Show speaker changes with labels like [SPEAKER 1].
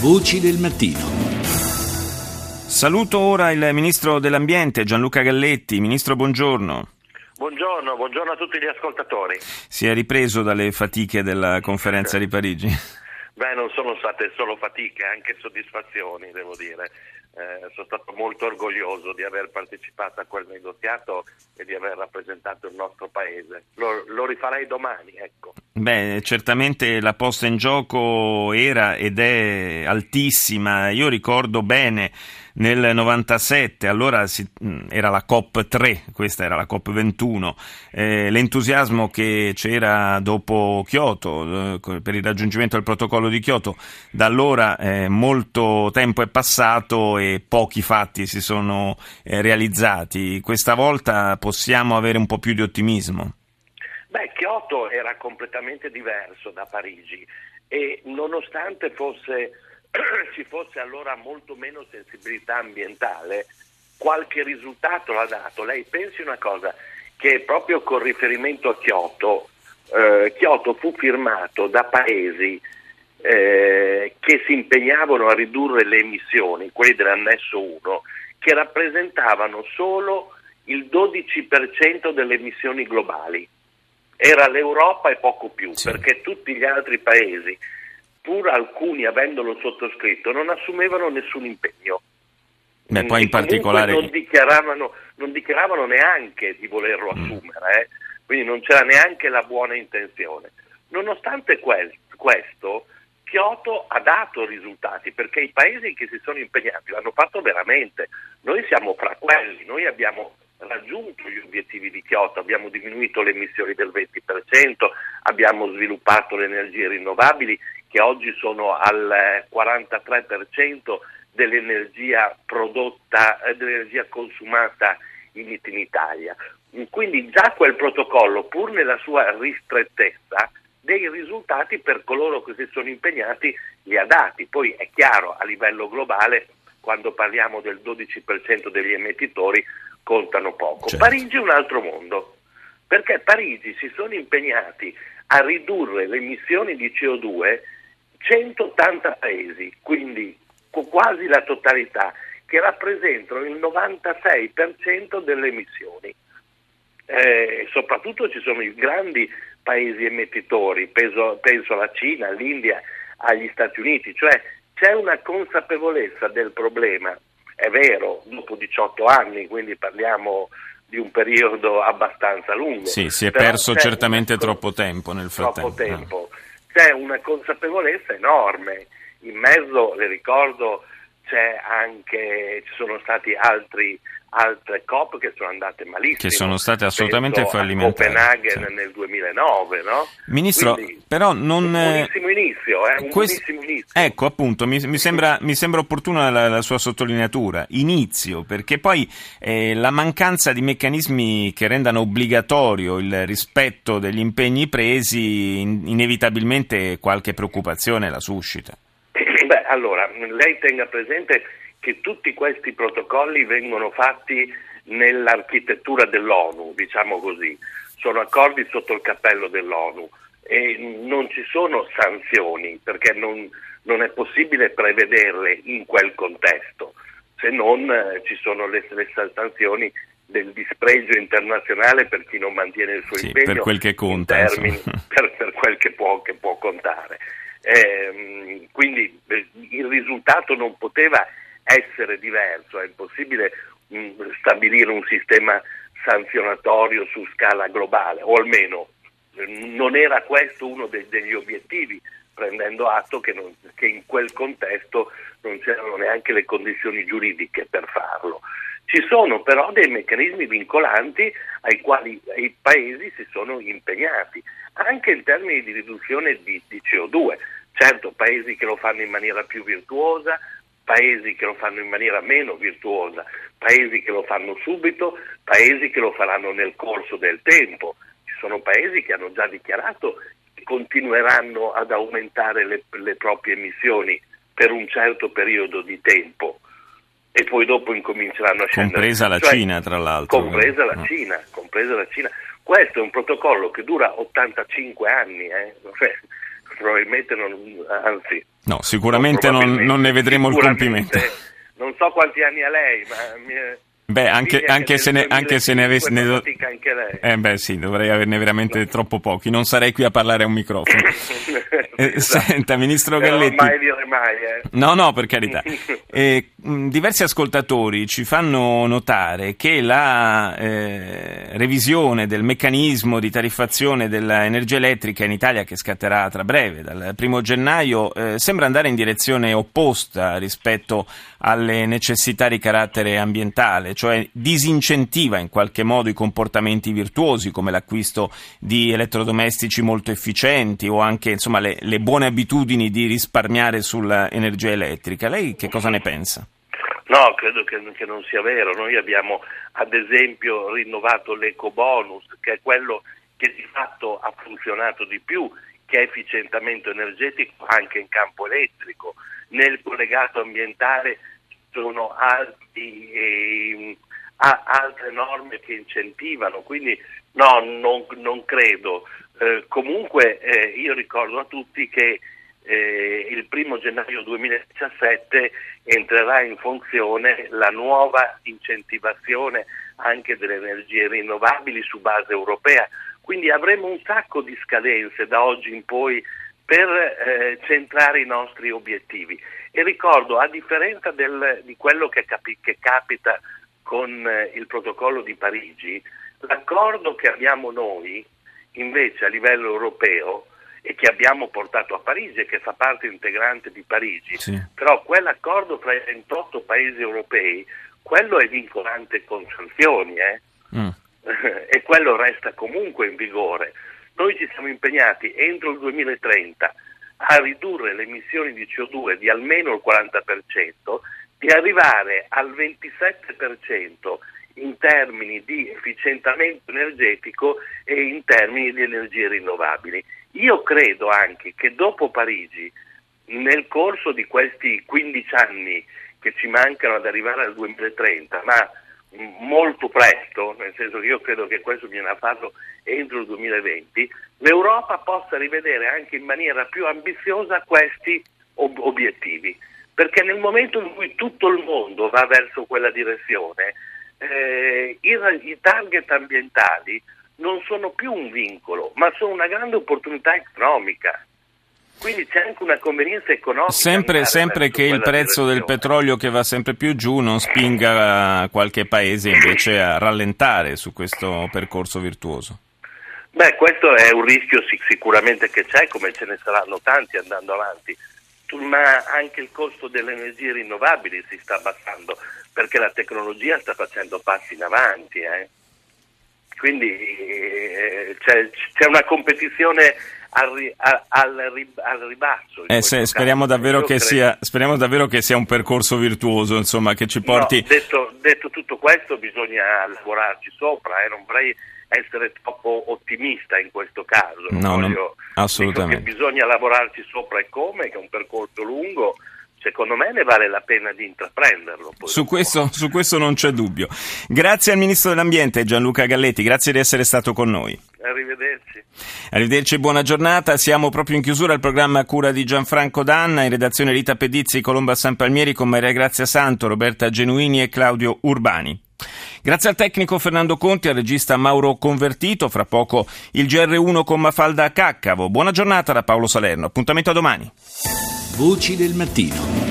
[SPEAKER 1] Voci del mattino.
[SPEAKER 2] Saluto ora il Ministro dell'Ambiente Gianluca Galletti. Ministro, buongiorno.
[SPEAKER 3] Buongiorno, buongiorno a tutti gli ascoltatori.
[SPEAKER 2] Si è ripreso dalle fatiche della conferenza di Parigi?
[SPEAKER 3] Beh, non sono state solo fatiche, anche soddisfazioni, devo dire. Eh, sono stato molto orgoglioso di aver partecipato a quel negoziato e di aver rappresentato il nostro paese. Lo, lo rifarei domani, ecco.
[SPEAKER 2] Beh, certamente la posta in gioco era ed è altissima. Io ricordo bene nel 97, allora si, mm, era la COP3, questa era la COP21, eh, l'entusiasmo che c'era dopo Kyoto eh, per il raggiungimento del protocollo di Kyoto, da allora eh, molto tempo è passato e pochi fatti si sono eh, realizzati. Questa volta possiamo avere un po' più di ottimismo.
[SPEAKER 3] Beh, Kyoto era completamente diverso da Parigi e nonostante fosse, ci fosse allora molto meno sensibilità ambientale, qualche risultato l'ha dato. Lei pensi una cosa, che proprio con riferimento a Kyoto, eh, Kyoto fu firmato da paesi eh, che si impegnavano a ridurre le emissioni, quelli dell'annesso 1, che rappresentavano solo il 12% delle emissioni globali era l'Europa e poco più, sì. perché tutti gli altri paesi, pur alcuni avendolo sottoscritto, non assumevano nessun impegno.
[SPEAKER 2] Beh, poi in particolare...
[SPEAKER 3] Non dichiaravano, non dichiaravano, neanche di volerlo mm. assumere, eh? quindi non c'era neanche la buona intenzione. Nonostante quel, questo, Kyoto ha dato risultati perché i paesi che si sono impegnati l'hanno fatto veramente. Noi siamo fra quelli, noi abbiamo raggiunto gli obiettivi di Kyoto, abbiamo diminuito le emissioni del 20%, abbiamo sviluppato le energie rinnovabili che oggi sono al 43% dell'energia prodotta, eh, dell'energia consumata in, in Italia. Quindi già quel protocollo, pur nella sua ristrettezza, dei risultati per coloro che si sono impegnati li ha dati. Poi è chiaro a livello globale, quando parliamo del 12% degli emettitori, contano poco. Certo. Parigi è un altro mondo, perché Parigi si sono impegnati a ridurre le emissioni di CO2 180 paesi, quindi quasi la totalità, che rappresentano il 96% delle emissioni. Eh, soprattutto ci sono i grandi paesi emettitori, penso, penso alla Cina, all'India, agli Stati Uniti, cioè c'è una consapevolezza del problema è vero, dopo 18 anni, quindi parliamo di un periodo abbastanza lungo.
[SPEAKER 2] Sì, si è perso certamente troppo tempo nel frattempo.
[SPEAKER 3] Troppo tempo. C'è una consapevolezza enorme. In mezzo, le ricordo, c'è anche, ci sono stati altri altre COP che sono andate malissimo.
[SPEAKER 2] Che sono state assolutamente fallimentari.
[SPEAKER 3] Copenaghen sì. nel 2009, no?
[SPEAKER 2] Ministro, Quindi, però non... Un
[SPEAKER 3] buonissimo inizio, eh? un
[SPEAKER 2] quest...
[SPEAKER 3] buonissimo inizio.
[SPEAKER 2] Ecco, appunto, mi, mi, sembra, mi sembra, opportuna la, la, sua sottolineatura, inizio, perché poi eh, la mancanza di meccanismi che rendano obbligatorio il rispetto degli impegni presi in, inevitabilmente qualche preoccupazione la suscita.
[SPEAKER 3] Beh, allora, lei tenga presente che tutti questi protocolli vengono fatti nell'architettura dell'ONU, diciamo così, sono accordi sotto il cappello dell'ONU e non ci sono sanzioni perché non, non è possibile prevederle in quel contesto, se non eh, ci sono le, le, sanzioni del dispregio internazionale per chi non mantiene il suo
[SPEAKER 2] sì,
[SPEAKER 3] impegno
[SPEAKER 2] per quel che conta,
[SPEAKER 3] termini, per, per, quel che può, che può contare. Eh, quindi eh, il risultato non poteva essere diverso, è impossibile mh, mm, stabilire un sistema sanzionatorio su scala globale, o almeno eh, non era questo uno de- degli obiettivi, prendendo atto che, non, che, in quel contesto non c'erano neanche le condizioni giuridiche per farlo. Ci sono però dei meccanismi vincolanti ai quali i paesi si sono impegnati, anche in termini di riduzione di, di CO2. Certo, paesi che lo fanno in maniera più virtuosa, paesi che lo fanno in maniera meno virtuosa, paesi che lo fanno subito, paesi che lo faranno nel corso del tempo. Ci sono paesi che hanno già dichiarato che continueranno ad aumentare le, le proprie emissioni per un certo periodo di tempo e poi dopo incominceranno a scendere.
[SPEAKER 2] Compresa la cioè, Cina, tra l'altro.
[SPEAKER 3] Compresa la, no. Cina, compresa la Cina. Questo è un protocollo che dura 85 anni, eh? Probabilmente non, anzi...
[SPEAKER 2] No, sicuramente non, non ne vedremo il compimento.
[SPEAKER 3] Non so quanti anni ha lei, ma... Mi,
[SPEAKER 2] Beh, anche, anche, se ne, anche, se ne, avessi... Ne do... Eh beh sì, dovrei averne veramente troppo pochi, non sarei qui a parlare a un microfono. eh, senta, Ministro Galletti...
[SPEAKER 3] Non mai dire mai, eh.
[SPEAKER 2] No, no, per carità. Eh, diversi ascoltatori ci fanno notare che la eh, revisione del meccanismo di tariffazione dell'energia elettrica in Italia, che scatterà tra breve, dal primo gennaio, eh, sembra andare in direzione opposta rispetto alle necessità di carattere ambientale cioè disincentiva in qualche modo i comportamenti virtuosi come l'acquisto di elettrodomestici molto efficienti o anche insomma, le, le buone abitudini di risparmiare sull'energia elettrica. Lei che cosa ne pensa?
[SPEAKER 3] No, credo che, che, non sia vero. Noi abbiamo ad esempio rinnovato l'eco bonus, che è quello che di fatto ha funzionato di più, che è efficientamento energetico anche in campo elettrico. Nel collegato ambientale sono alti, eh, altre norme che incentivano, quindi no, non, non credo. Eh, comunque eh, io ricordo a tutti che eh, il primo gennaio 2017 entrerà in funzione la nuova incentivazione anche delle energie rinnovabili su base europea, quindi avremo un sacco di scadenze da oggi in poi per eh, centrare i nostri obiettivi. E ricordo, a differenza del, di quello che, capi, che capita con eh, il protocollo di Parigi, l'accordo che abbiamo noi invece a livello europeo e che abbiamo portato a Parigi e che fa parte integrante di Parigi, sì. però quell'accordo tra i 28 paesi europei, quello è vincolante con sanzioni eh? mm. e quello resta comunque in vigore. Noi ci siamo impegnati entro il 2030 a ridurre le emissioni di CO2 di almeno il 40%, di arrivare al 27% in termini di efficientamento energetico e in termini di energie rinnovabili. Io credo anche che dopo Parigi, nel corso di questi 15 anni che ci mancano ad arrivare al 2030, ma molto presto, nel senso che io credo che questo bisogna farlo entro il 2020, l'Europa possa rivedere anche in maniera più ambiziosa questi ob- obiettivi. Perché nel momento in cui tutto il mondo va verso quella direzione, eh, i, i target ambientali non sono più un vincolo, ma sono una grande opportunità economica. Quindi c'è anche una convenienza economica.
[SPEAKER 2] Sempre, sempre che il prezzo del petrolio che va sempre più giù non spinga qualche paese invece a rallentare su questo percorso virtuoso.
[SPEAKER 3] Beh, questo è un rischio sicuramente che c'è, come ce ne saranno tanti andando avanti, ma anche il costo delle energie rinnovabili si sta abbassando perché la tecnologia sta facendo passi in avanti. Eh. Quindi eh, c'è, c'è una competizione al, al, al ribasso.
[SPEAKER 2] Eh, se, speriamo, davvero sia, speriamo, davvero che sia, un percorso virtuoso, insomma, che ci porti...
[SPEAKER 3] No, detto, detto, tutto questo bisogna lavorarci sopra, eh, non vorrei essere troppo ottimista in questo caso.
[SPEAKER 2] No, voglio, no, assolutamente.
[SPEAKER 3] bisogna lavorarci sopra e come, che è un percorso lungo, secondo me ne vale la pena di intraprenderlo.
[SPEAKER 2] Su questo, su questo, non c'è dubbio. Grazie al Ministro dell'Ambiente Gianluca Galletti, grazie di essere stato con noi.
[SPEAKER 3] Arrivederci.
[SPEAKER 2] Arrivederci e buona giornata. Siamo proprio in chiusura al programma a cura di Gianfranco Danna, in redazione Rita Pedizzi, Colomba San Palmieri con Maria Grazia Santo, Roberta Genuini e Claudio Urbani. Grazie al tecnico Fernando Conti, al regista Mauro Convertito, fra poco il GR1 con Mafalda Caccavo. Buona giornata da Paolo Salerno, appuntamento a domani.
[SPEAKER 1] Voci del mattino.